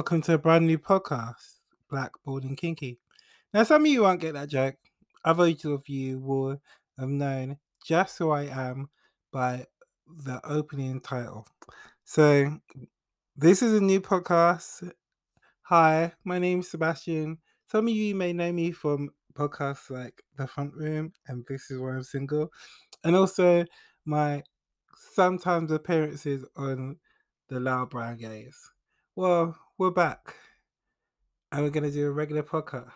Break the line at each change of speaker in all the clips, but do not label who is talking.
Welcome to a brand new podcast, Black, Bald, and Kinky. Now, some of you won't get that joke. Others of you will have known just who I am by the opening title. So, this is a new podcast. Hi, my name is Sebastian. Some of you may know me from podcasts like The Front Room and This Is Why I'm Single, and also my sometimes appearances on the Loud Brown Gays. Well, we're back, and we're going to do a regular podcast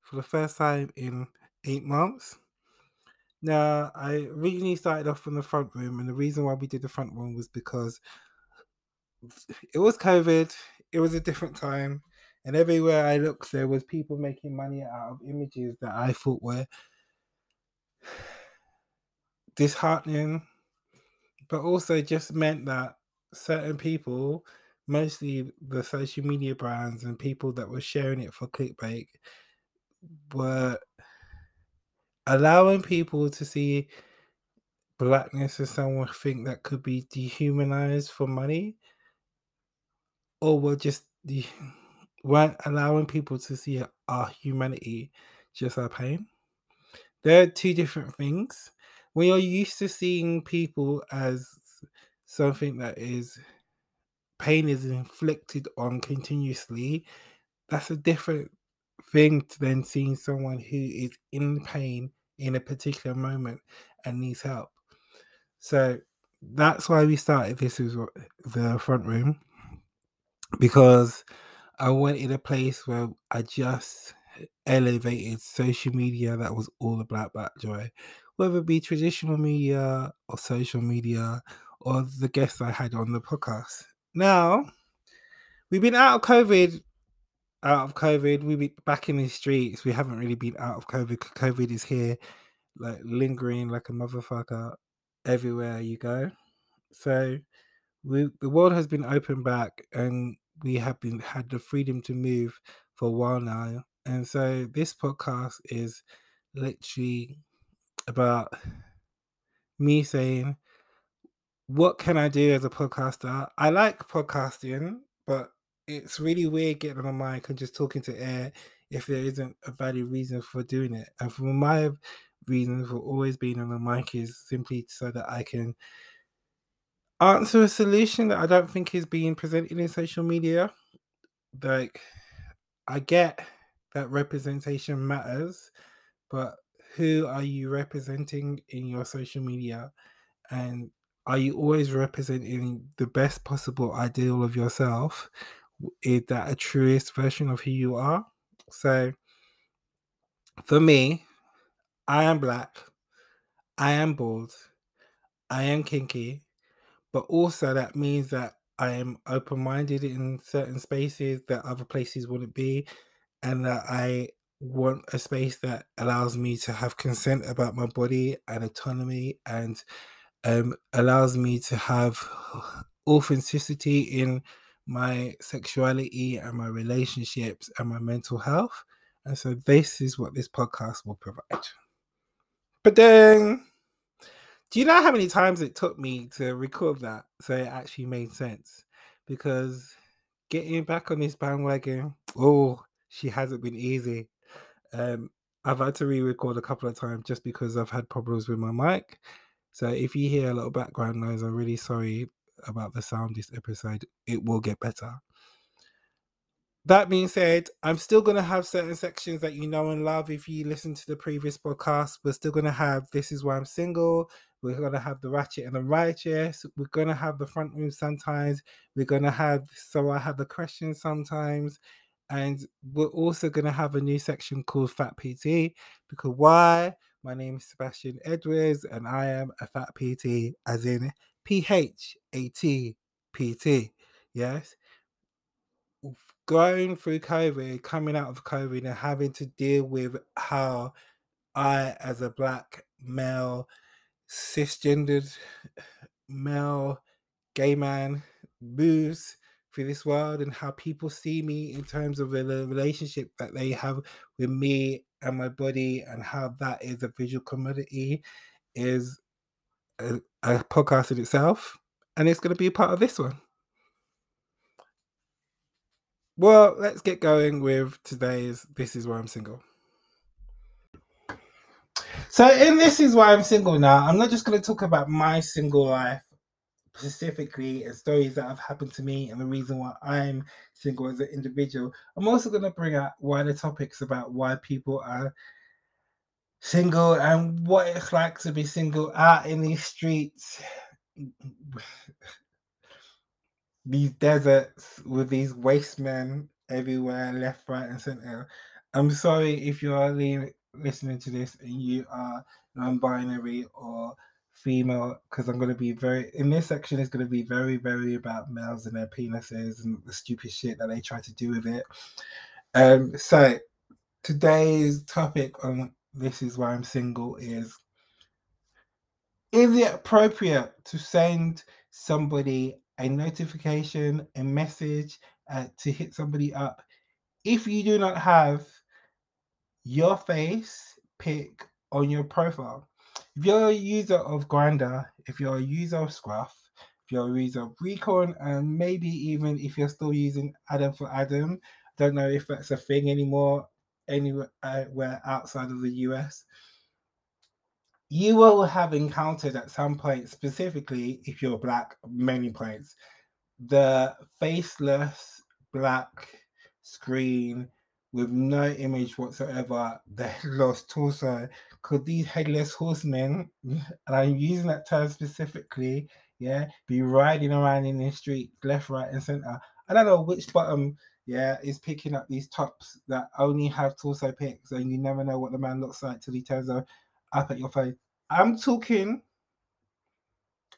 for the first time in eight months. Now, I originally started off from the front room, and the reason why we did the front room was because it was COVID, it was a different time, and everywhere I looked, there was people making money out of images that I thought were disheartening, but also just meant that certain people, mostly the social media brands and people that were sharing it for clickbait, were allowing people to see blackness as someone think that could be dehumanized for money, or were just weren't allowing people to see our humanity, just our pain. They're two different things. When you're used to seeing people as something that is pain is inflicted on continuously, that's a different thing to then seeing someone who is in pain in a particular moment and needs help. So that's why we started this is the front room because I wanted a place where I just elevated social media that was all about black joy, whether it be traditional media or social media or the guests I had on the podcast. Now, we've been out of COVID, out of COVID. We've been back in the streets. We haven't really been out of COVID. COVID is here, like lingering like a motherfucker everywhere you go. So, we the world has been open back, and we have been had the freedom to move for a while now. And so this podcast is literally about me saying, what can I do as a podcaster? I like podcasting, but it's really weird getting on a mic and just talking to air if there isn't a valid reason for doing it. And for my reason for always being on the mic is simply so that I can answer a solution that I don't think is being presented in social media. Like, I get that representation matters, but who are you representing in your social media? And are you always representing the best possible ideal of yourself? Is that a truest version of who you are? So, for me, I am black, I am bald, I am kinky, but also that means that I am open minded in certain spaces that other places wouldn't be, and that I want a space that allows me to have consent about my body and autonomy and um, allows me to have authenticity in my sexuality and my relationships and my mental health. And so this is what this podcast will provide. But then, do you know how many times it took me to record that so it actually made sense? Because getting back on this bandwagon, oh, she hasn't been easy. Um, I've had to re-record a couple of times just because I've had problems with my mic. So if you hear a little background noise, I'm really sorry about the sound this episode. It will get better. That being said, I'm still going to have certain sections that you know and love. If you listen to the previous podcast, we're still going to have This Is Why I'm Single. We're going to have The Ratchet and the Righteous. We're going to have The Front Room sometimes. We're going to have So I Have the Question sometimes. And we're also going to have a new section called Fat PT because why? My name is Sebastian Edwards and I am a Fat PT, as in P H A T P T. Yes going through COVID, coming out of COVID, and having to deal with how I, as a black male, cisgendered male, gay man, moves through this world and how people see me in terms of the relationship that they have with me and my body and how that is a visual commodity is a, a podcast in itself. And it's going to be part of this one. Well, let's get going with today's This Is Why I'm Single. So, in This Is Why I'm Single now, I'm not just going to talk about my single life specifically and stories that have happened to me and the reason why I'm single as an individual. I'm also going to bring out wider topics about why people are single and what it's like to be single out in these streets these deserts with these waste men everywhere, left, right, and center. I'm sorry if you are listening to this and you are non-binary or female, because I'm going to be very in this section is going to be very, very about males and their penises and the stupid shit that they try to do with it. Um, so today's topic on this is why I'm single is is it appropriate to send somebody a notification, a message uh, to hit somebody up. If you do not have your face pic on your profile, if you're a user of Grindr, if you're a user of Scruff, if you're a user of Recon, and maybe even if you're still using Adam for Adam, I don't know if that's a thing anymore anywhere uh, outside of the US you will have encountered at some point, specifically if you're black, many points, the faceless black screen with no image whatsoever, the lost torso. Could these headless horsemen, and I'm using that term specifically, yeah, be riding around in the street, left, right, and center? I don't know which bottom, yeah, is picking up these tops that only have torso pics, and you never know what the man looks like till he turns up at your face. I'm talking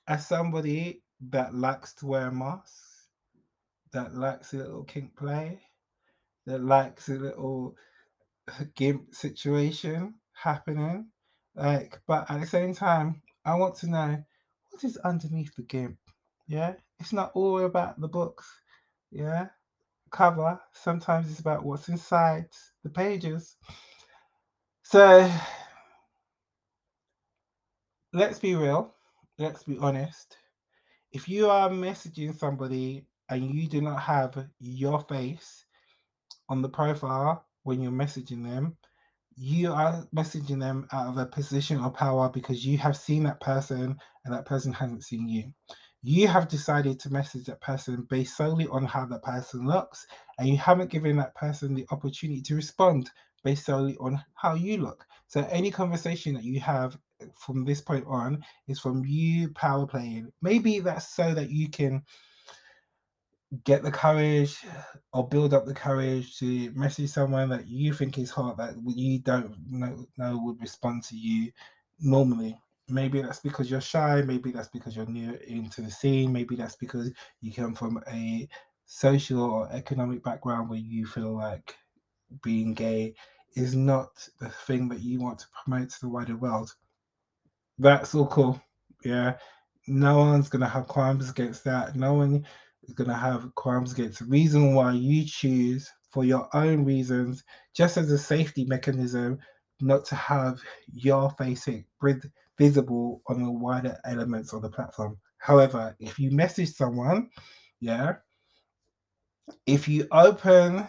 as somebody that likes to wear masks, that likes a little kink play, that likes a little gimp situation happening. Like, but at the same time, I want to know what is underneath the gimp. Yeah, it's not all about the books. Yeah, cover. Sometimes it's about what's inside the pages. So let's be real, let's be honest. If you are messaging somebody and you do not have your face on the profile when you're messaging them, you are messaging them out of a position of power because you have seen that person and that person hasn't seen you. You have decided to message that person based solely on how that person looks, and you haven't given that person the opportunity to respond based solely on how you look. So any conversation that you have from this point on is from you power playing. Maybe that's so that you can get the courage or build up the courage to message someone that you think is hot that you don't know, know would respond to you normally. Maybe that's because you're shy, maybe that's because you're new into the scene, maybe that's because you come from a social or economic background where you feel like being gay is not the thing that you want to promote to the wider world that's all cool. Yeah. No one's gonna have crimes against that. No one is gonna have crimes against the reason why you choose for your own reasons, just as a safety mechanism, not to have your face visible on the wider elements of the platform. However, if you message someone, yeah, if you open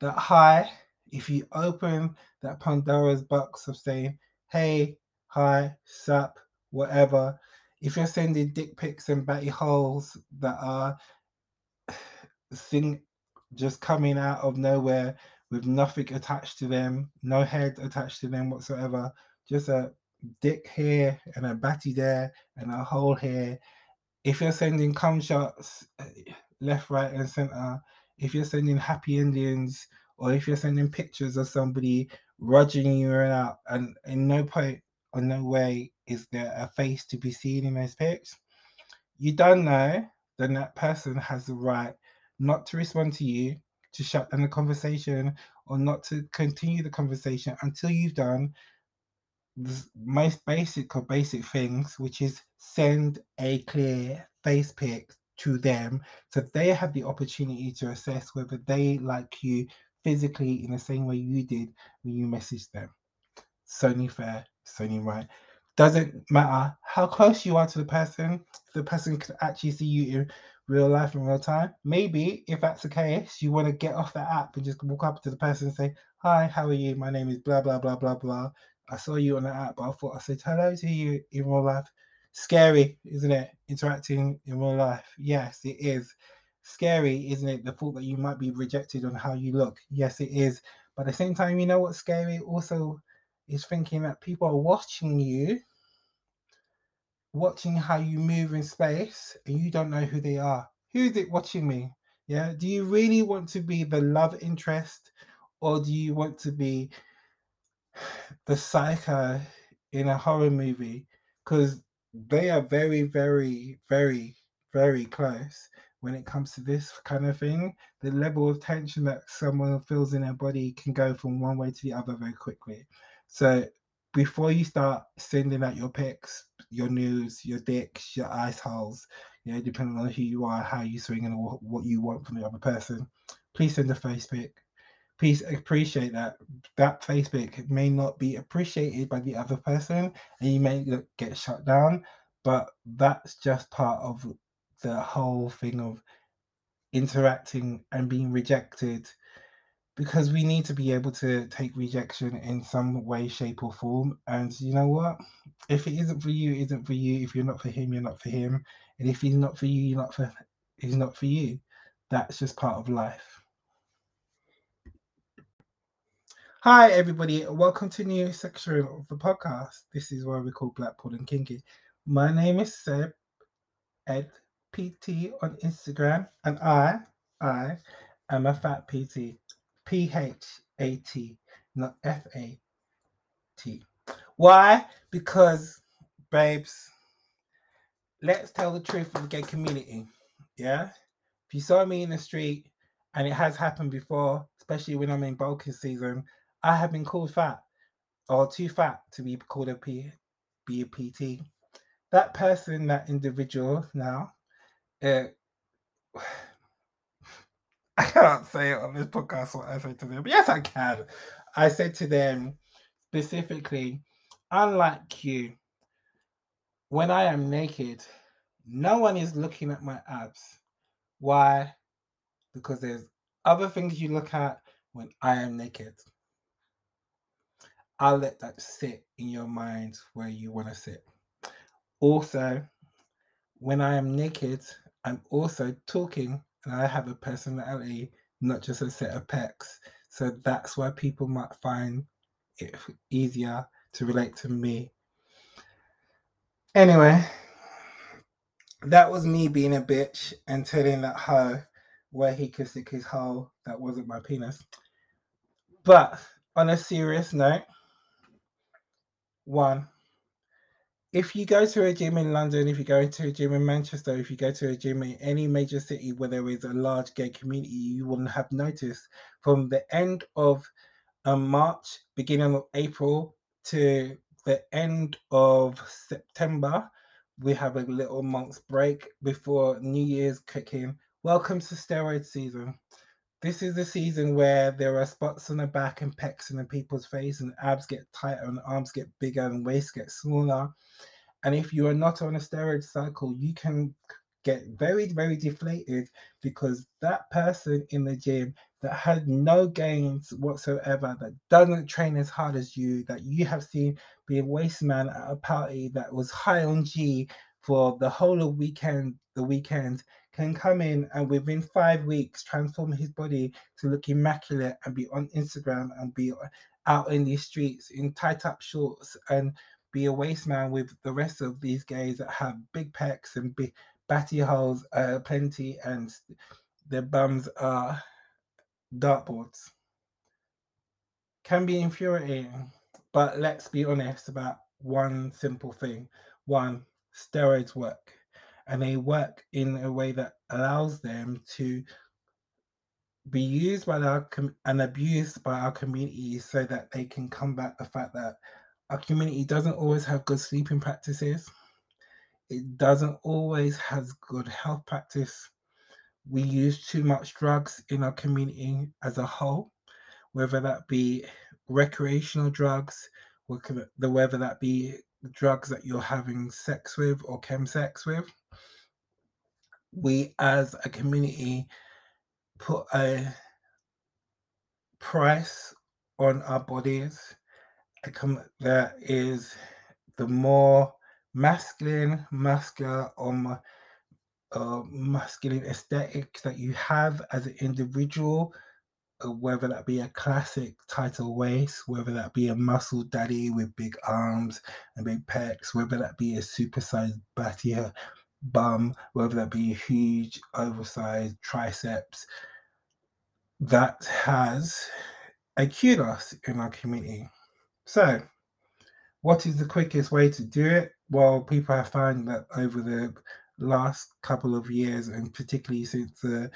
that hi, if you open that Pandora's box of saying, hey, hi, sup, whatever. If you're sending dick pics and batty holes that are thing just coming out of nowhere with nothing attached to them, no head attached to them whatsoever, just a dick here and a batty there and a hole here. If you're sending cum shots eh, left, right, and center, if you're sending happy Indians, or if you're sending pictures of somebody rudging you out, and in no point or no way is there a face to be seen in those pics, you don't know, then that person has the right not to respond to you, to shut down the conversation, or not to continue the conversation until you've done the most basic of basic things, which is send a clear face pic to them so they have the opportunity to assess whether they like you physically in the same way you did when you messaged them. It's only fair it's only right. Doesn't matter how close you are to the person, the person can actually see you in real life in real time. Maybe if that's the case, you want to get off that app and just walk up to the person and say, Hi, how are you? My name is blah blah blah blah blah. I saw you on the app, but I thought I said hello to you in real life. Scary, isn't it? Interacting in real life. Yes, it is. Scary, isn't it? The thought that you might be rejected on how you look. Yes, it is. But at the same time, you know what's scary also is thinking that people are watching you watching how you move in space and you don't know who they are. Who's it watching me? Yeah. Do you really want to be the love interest or do you want to be the psycho in a horror movie? Because they are very, very, very, very close when it comes to this kind of thing. The level of tension that someone feels in their body can go from one way to the other very quickly. So before you start sending out your pics, your news, your dicks, your ice holes, you know, depending on who you are, how you swing, and what you want from the other person, please send a face pic. Please appreciate that. That face pic may not be appreciated by the other person, and you may get shut down, but that's just part of the whole thing of interacting and being rejected because we need to be able to take rejection in some way, shape, or form. And you know what? If it isn't for you, it isn't for you. If you're not for him, you're not for him. And if he's not for you, you're not for he's not for you. That's just part of life. Hi everybody, welcome to new section of the podcast. This is why we call Black Bald and Kinky. My name is Seb Ed PT on Instagram, and I I am a fat PT. P H A T, not F A T. Why? Because, babes, let's tell the truth of the gay community. Yeah? If you saw me in the street, and it has happened before, especially when I'm in bulking season, I have been called fat or too fat to be called a P, be a PT. That person, that individual now, uh, I can't say it on this podcast what I said to them. But yes, I can. I said to them specifically, unlike you, when I am naked, no one is looking at my abs. Why? Because there's other things you look at when I am naked. I'll let that sit in your mind where you want to sit. Also, when I am naked, I'm also talking and I have a personality, not just a set of pecs. So that's why people might find it easier to relate to me. Anyway, that was me being a bitch and telling that hoe where he could stick his hole that wasn't my penis. But on a serious note, one, if you go to a gym in London, if you go to a gym in Manchester, if you go to a gym in any major city where there is a large gay community, you will have noticed from the end of um, March, beginning of April to the end of September, we have a little month's break before New Year's kicking. Welcome to steroid season. This is the season where there are spots on the back and pecs in the people's face, and abs get tighter, and arms get bigger, and waist get smaller. And if you are not on a steroid cycle, you can get very, very deflated because that person in the gym that had no gains whatsoever, that doesn't train as hard as you, that you have seen be a waste man at a party that was high on G for the whole of weekend, the weekend, can come in and within five weeks transform his body to look immaculate and be on Instagram and be out in these streets in tight up shorts and be a waste man with the rest of these gays that have big pecs and big batty holes uh, plenty and their bums are dartboards. Can be infuriating, but let's be honest about one simple thing. One, steroids work, and they work in a way that allows them to be used by our com- and abused by our community so that they can combat the fact that our community doesn't always have good sleeping practices. It doesn't always has good health practice. We use too much drugs in our community as a whole, whether that be recreational drugs, whether that be drugs that you're having sex with or chem sex with. we as a community put a price on our bodies that is the more masculine, muscular, or uh, masculine aesthetic that you have as an individual, Uh, whether that be a classic title waist, whether that be a muscle daddy with big arms and big pecs, whether that be a supersized battier bum, whether that be huge oversized triceps, that has a kudos in our community. So, what is the quickest way to do it? Well, people have found that over the last couple of years, and particularly since the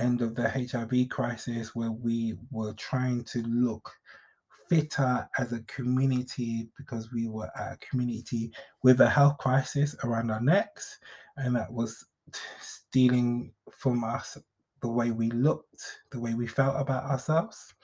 end of the HIV crisis, where we were trying to look fitter as a community because we were a community with a health crisis around our necks, and that was stealing from us the way we looked, the way we felt about ourselves.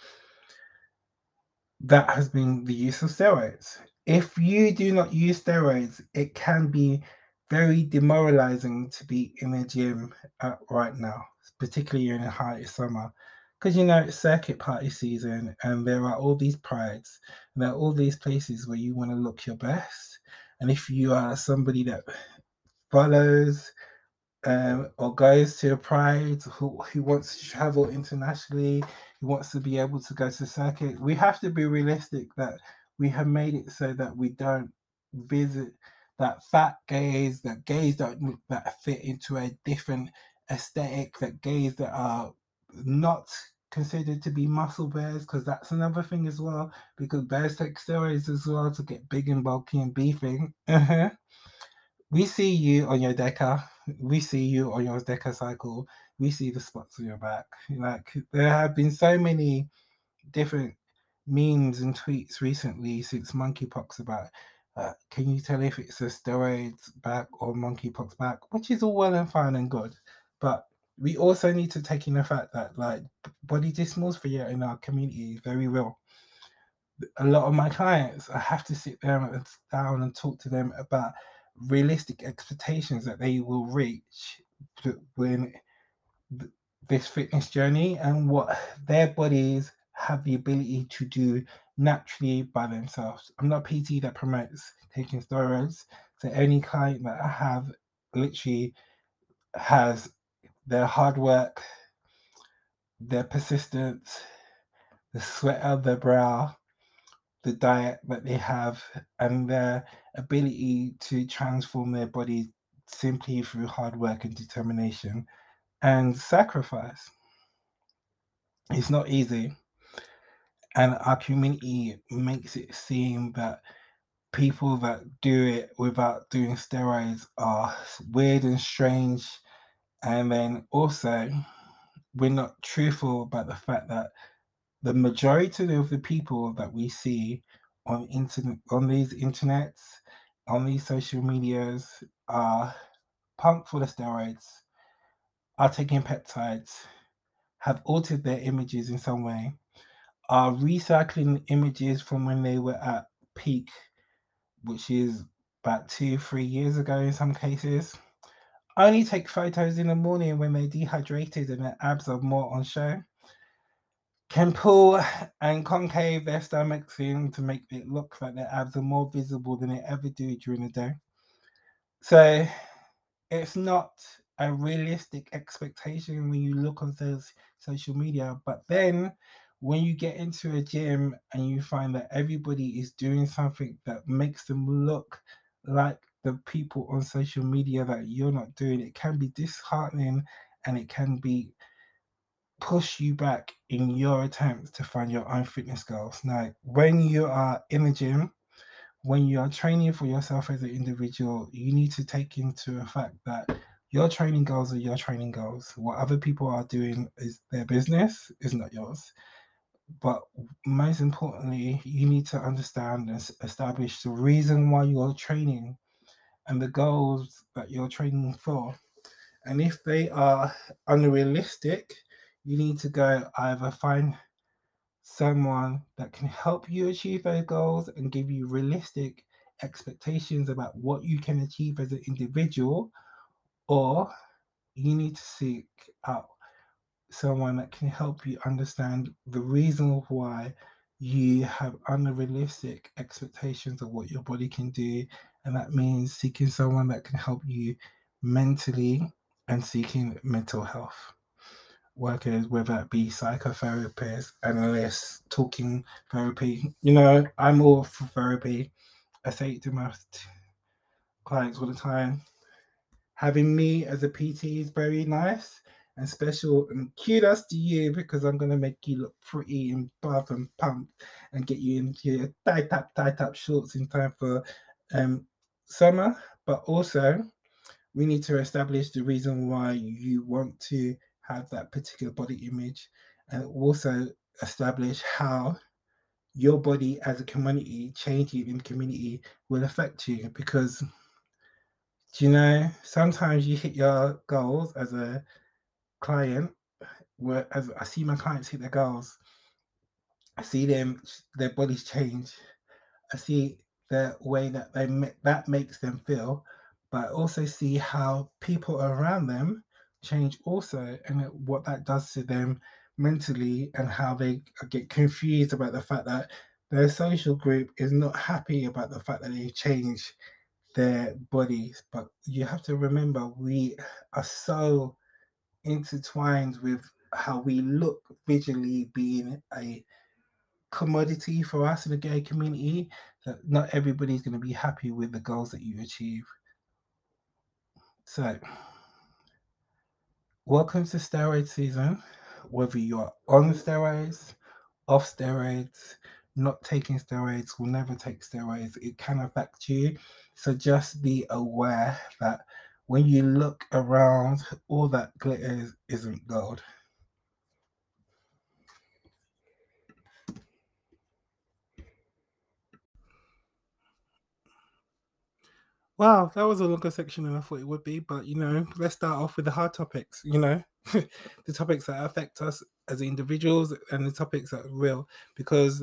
That has been the use of steroids. If you do not use steroids, it can be very demoralizing to be in a gym uh, right now, particularly in the height of summer. Because you know it's circuit party season and there are all these prides and there are all these places where you want to look your best. And if you are somebody that follows um, or goes to a pride who, who wants to travel internationally, who wants to be able to go to circuit, we have to be realistic that we have made it so that we don't visit that fat gays, that gays don't that fit into a different aesthetic, that gays that are not considered to be muscle bears, because that's another thing as well, because bears take steroids as well to get big and bulky and beefing. Uh-huh. We see you on your deca, we see you on your deca cycle, we see the spots on your back. Like there have been so many different memes and tweets recently since monkeypox about uh, can you tell if it's a steroids back or monkeypox back, which is all well and fine and good, but we also need to take in the fact that like body dysmorphia in our community is very real. A lot of my clients, I have to sit them down and talk to them about realistic expectations that they will reach when this fitness journey and what their bodies have the ability to do naturally by themselves. I'm not PT that promotes taking steroids. So any client that I have literally has their hard work, their persistence, the sweat of their brow, the diet that they have, and their ability to transform their body simply through hard work and determination and sacrifice. It's not easy and our community makes it seem that people that do it without doing steroids are weird and strange and then also we're not truthful about the fact that the majority of the people that we see on internet on these internets on these social medias are pumped for the steroids are taking peptides have altered their images in some way are recycling images from when they were at peak, which is about two, three years ago in some cases. Only take photos in the morning when they're dehydrated and their abs are more on show. Can pull and concave their stomachs in to make it look like their abs are more visible than they ever do during the day. So it's not a realistic expectation when you look on those social media. But then when you get into a gym and you find that everybody is doing something that makes them look like the people on social media that you're not doing, it can be disheartening and it can be push you back in your attempts to find your own fitness goals. Now, when you are in the gym, when you are training for yourself as an individual, you need to take into the fact that your training goals are your training goals. What other people are doing is their business, is not yours. But most importantly, you need to understand and establish the reason why you're training and the goals that you're training for. And if they are unrealistic, you need to go either find someone that can help you achieve those goals and give you realistic expectations about what you can achieve as an individual, or you need to seek out someone that can help you understand the reason why you have unrealistic expectations of what your body can do. And that means seeking someone that can help you mentally and seeking mental health workers, whether it be psychotherapists, analysts, talking therapy. You know, I'm all for therapy. I say it to my clients all the time. Having me as a PT is very nice and special. And kudos to you because I'm gonna make you look pretty and buff and pumped and get you into your tight up, tight up shorts in time for um, summer. But also, we need to establish the reason why you want to have that particular body image and also establish how your body as a community changing in the community will affect you because do you know sometimes you hit your goals as a client where as I see my clients hit their goals I see them their bodies change I see the way that they that makes them feel but also see how people around them change also and what that does to them mentally and how they get confused about the fact that their social group is not happy about the fact that they change their bodies. But you have to remember we are so intertwined with how we look visually being a commodity for us in the gay community that not everybody's going to be happy with the goals that you achieve so welcome to steroid season. Whether you're on steroids, off steroids, not taking steroids, will never take steroids, it can affect you. So just be aware that when you look around, all that glitters isn't gold. Wow, that was a longer section than I thought it would be, but you know, let's start off with the hard topics, you know, the topics that affect us as individuals and the topics that are real. Because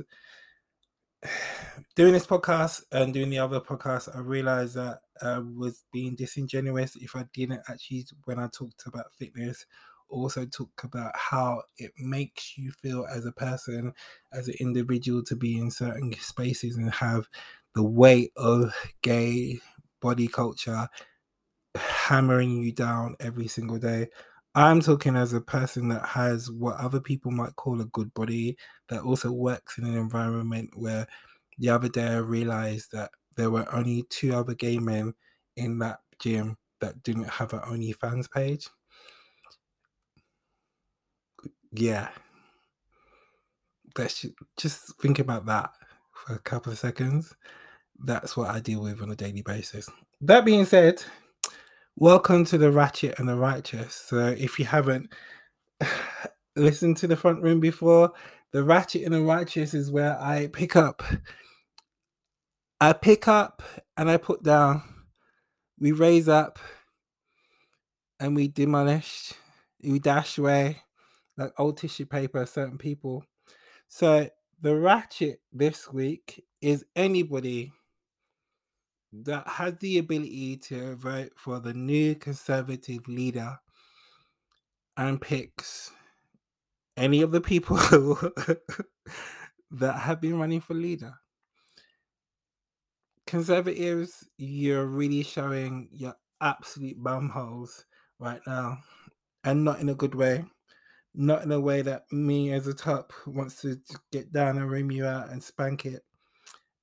doing this podcast and doing the other podcast, I realized that I was being disingenuous if I didn't actually, when I talked about fitness, also talk about how it makes you feel as a person, as an individual to be in certain spaces and have the weight of gay body culture hammering you down every single day. I'm talking as a person that has what other people might call a good body, that also works in an environment where the other day I realized that there were only two other gay men in that gym that didn't have an OnlyFans page. Yeah. Let's just think about that for a couple of seconds that's what I deal with on a daily basis. That being said, welcome to the Ratchet and the Righteous. So if you haven't listened to the front room before, the Ratchet and the Righteous is where I pick up. I pick up and I put down. We raise up and we demolish. We dash away like old tissue paper, certain people. So the ratchet this week is anybody that has the ability to vote for the new conservative leader and picks any of the people that have been running for leader. Conservatives, you're really showing your absolute bumholes right now, and not in a good way. Not in a way that me as a top wants to get down and rim you out and spank it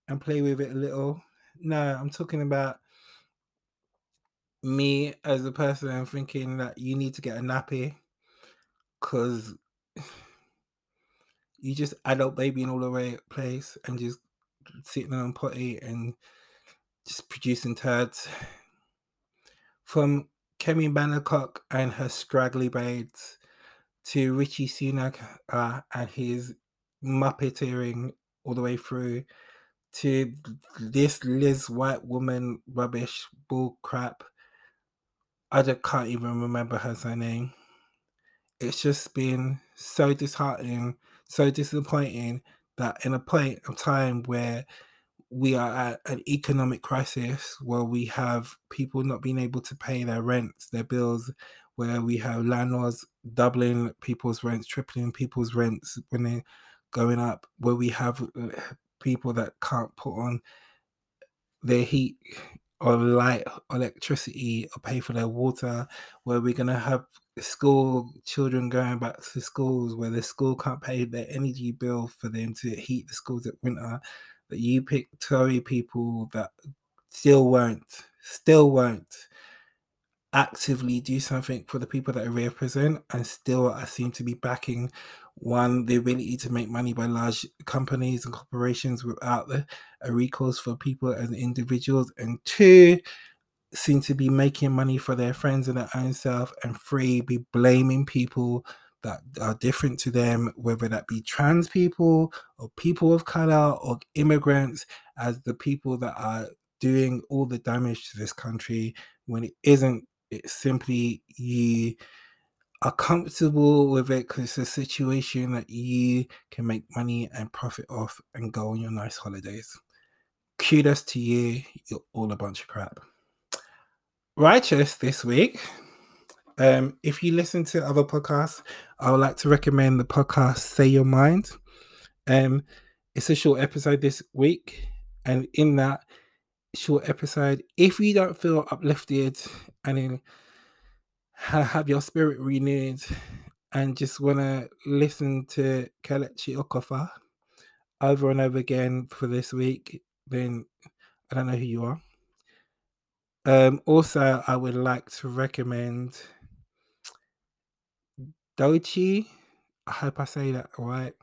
and play with it a little no, I'm talking about me as a person I'm thinking that you need to get a nappy because you just adult babying all the way place and just sitting on potty and just producing turds. From Kemi Badenoch and her scraggly braids to Rishi Sunak uh, and his muppeteering all the way through to this Liz white woman rubbish bull crap. I just can't even remember her surname. It's just been so disheartening, so disappointing that in a point of time where we are at an economic crisis, where we have people not being able to pay their rents, their bills, where we have landlords doubling people's rents, tripling people's rents when they're going up, where we have people that can't put on their heat or light electricity or pay for their water, where we're going to have school children going back to schools where the school can't pay their energy bill for them to heat the schools at winter, that you pick Tory people that still won't, still won't actively do something for the people that represent and still I seem to be backing one the ability to make money by large companies and corporations without the, a recourse for people as individuals. And two seem to be making money for their friends and their own self and three be blaming people that are different to them whether that be trans people or people of color or immigrants as the people that are doing all the damage to this country when it isn't it's simply you are comfortable with it because it's a situation that you can make money and profit off and go on your nice holidays. Kudos to you. You're all a bunch of crap. Righteous this week. Um, if you listen to other podcasts, I would like to recommend the podcast Say Your Mind. Um, it's a short episode this week, and in that short episode, if you don't feel uplifted and in have your spirit renewed and just want to listen to Kelechi Okafor over and over again for this week, then I don't know who you are. Um, also, I would like to recommend Doechii. I hope I say that right.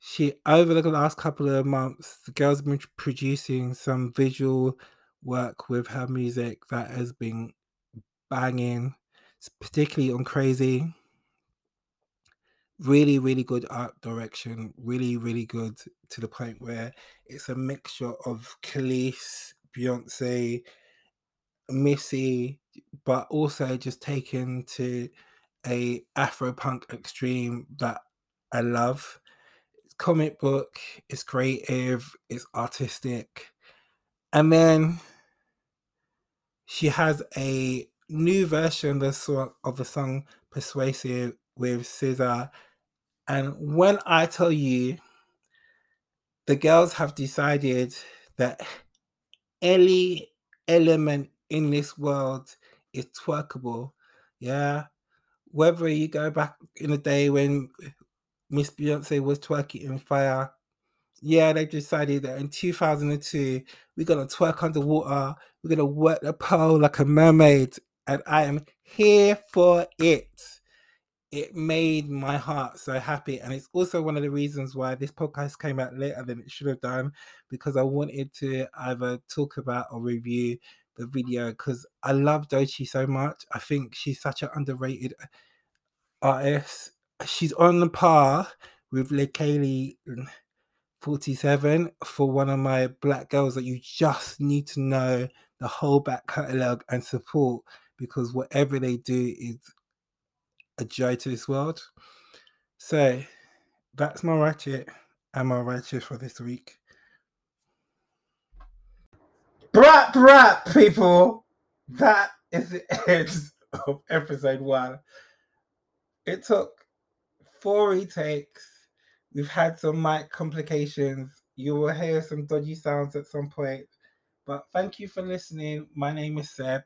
She over the last couple of months, the girl's been producing some visual work with her music that has been banging particularly on Crazy. Really, really good art direction. Really, really good to the point where it's a mixture of Kelis, Beyonce, Missy, but also just taken to a Afro punk extreme that I love. It's comic book, it's creative, it's artistic. And then she has a new version of the song, of the song Persuasive with SZA. And when I tell you, the girls have decided that any element in this world is twerkable. Yeah. Whether you go back in the day when Miss Beyonce was twerking in fire, yeah, they decided that in 2002, we're going to twerk underwater, we're going to work the pole like a mermaid, and I am here for it. It made my heart so happy, and it's also one of the reasons why this podcast came out later than it should have done because I wanted to either talk about or review the video because I love Doechii so much. I think she's such an underrated artist. She's on the par with Leikeli 47 for one of my black girls that you just need to know the whole back catalogue and support because whatever they do is a joy to this world. So that's my ratchet and my ratchet for this week. Brat brat people, that is the end of episode one. It took four retakes. We've had some mic complications. You will hear some dodgy sounds at some point. But thank you for listening. My name is Seb.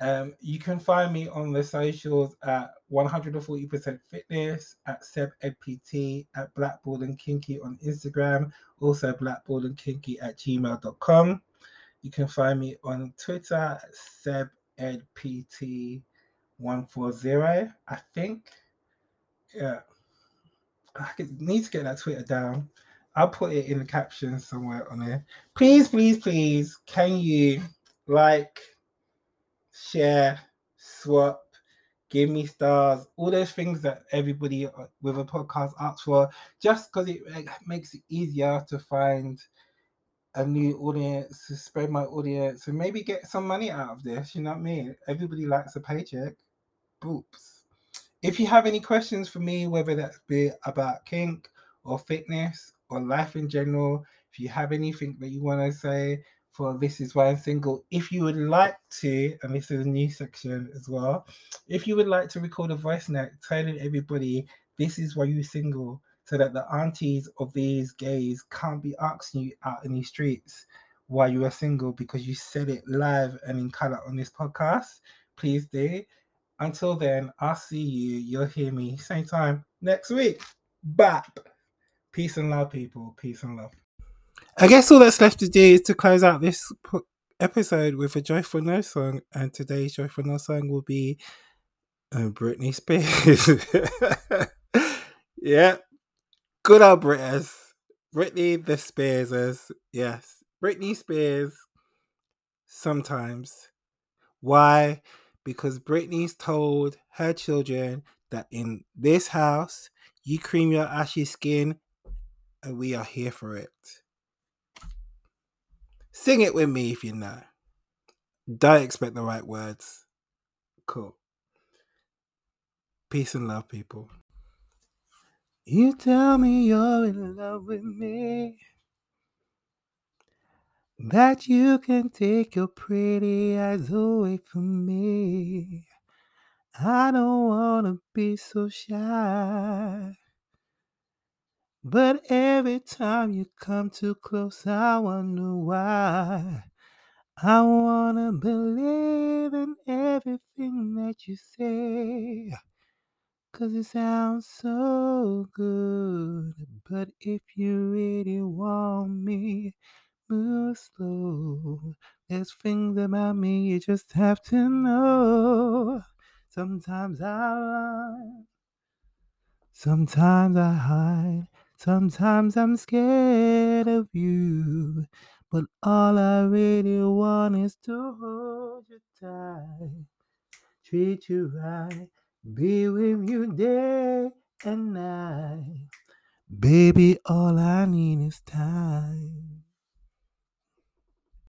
Um, you can find me on the socials at 140% fitness, at Seb EdPT, at Black Bald and Kinky on Instagram, also Black Bald and Kinky at gmail.com. You can find me on Twitter at Seb EdPT 140, I think. Yeah. I need to get that Twitter down. I'll put it in the caption somewhere on there. Please, please, please, can you like, share, swap, give me stars, all those things that everybody uh, with a podcast asks for, just because it makes it easier to find a new audience, to spread my audience, and maybe get some money out of this. You know what I mean? Everybody likes a paycheck. Boops. If you have any questions for me, whether that be about kink or fitness or life in general, if you have anything that you want to say, for This Is Why I'm Single. If you would like to, and this is a new section as well, if you would like to record a voice note telling everybody this is why you're single, so that the aunties of these gays can't be asking you out in the streets why you are single because you said it live and in color on this podcast, please do. Until then, I'll see you. You'll hear me same time next week. Bap. Peace and love, people. Peace and love. I guess all that's left to do is to close out this episode with a Joyful No song, and today's Joyful No song will be uh, Britney Spears. yeah, good old Britters. Britney the Spearses. Yes, Britney Spears. Sometimes. Why? Because Britney's told her children that in this house, you cream your ashy skin, and we are here for it. Sing it with me if you know. Don't expect the right words. Cool. Peace and love, people. You tell me you're in love with me. That you can take your pretty eyes away from me. I don't wanna be so shy. But every time you come too close, I wonder why. I wanna believe in everything that you say. Cause it sounds so good. But if you really want me, move slow. There's things about me you just have to know. Sometimes I run, sometimes I hide. Sometimes I'm scared of you, but all I really want is to hold you tight, treat you right, be with you day and night. Baby, all I need is time.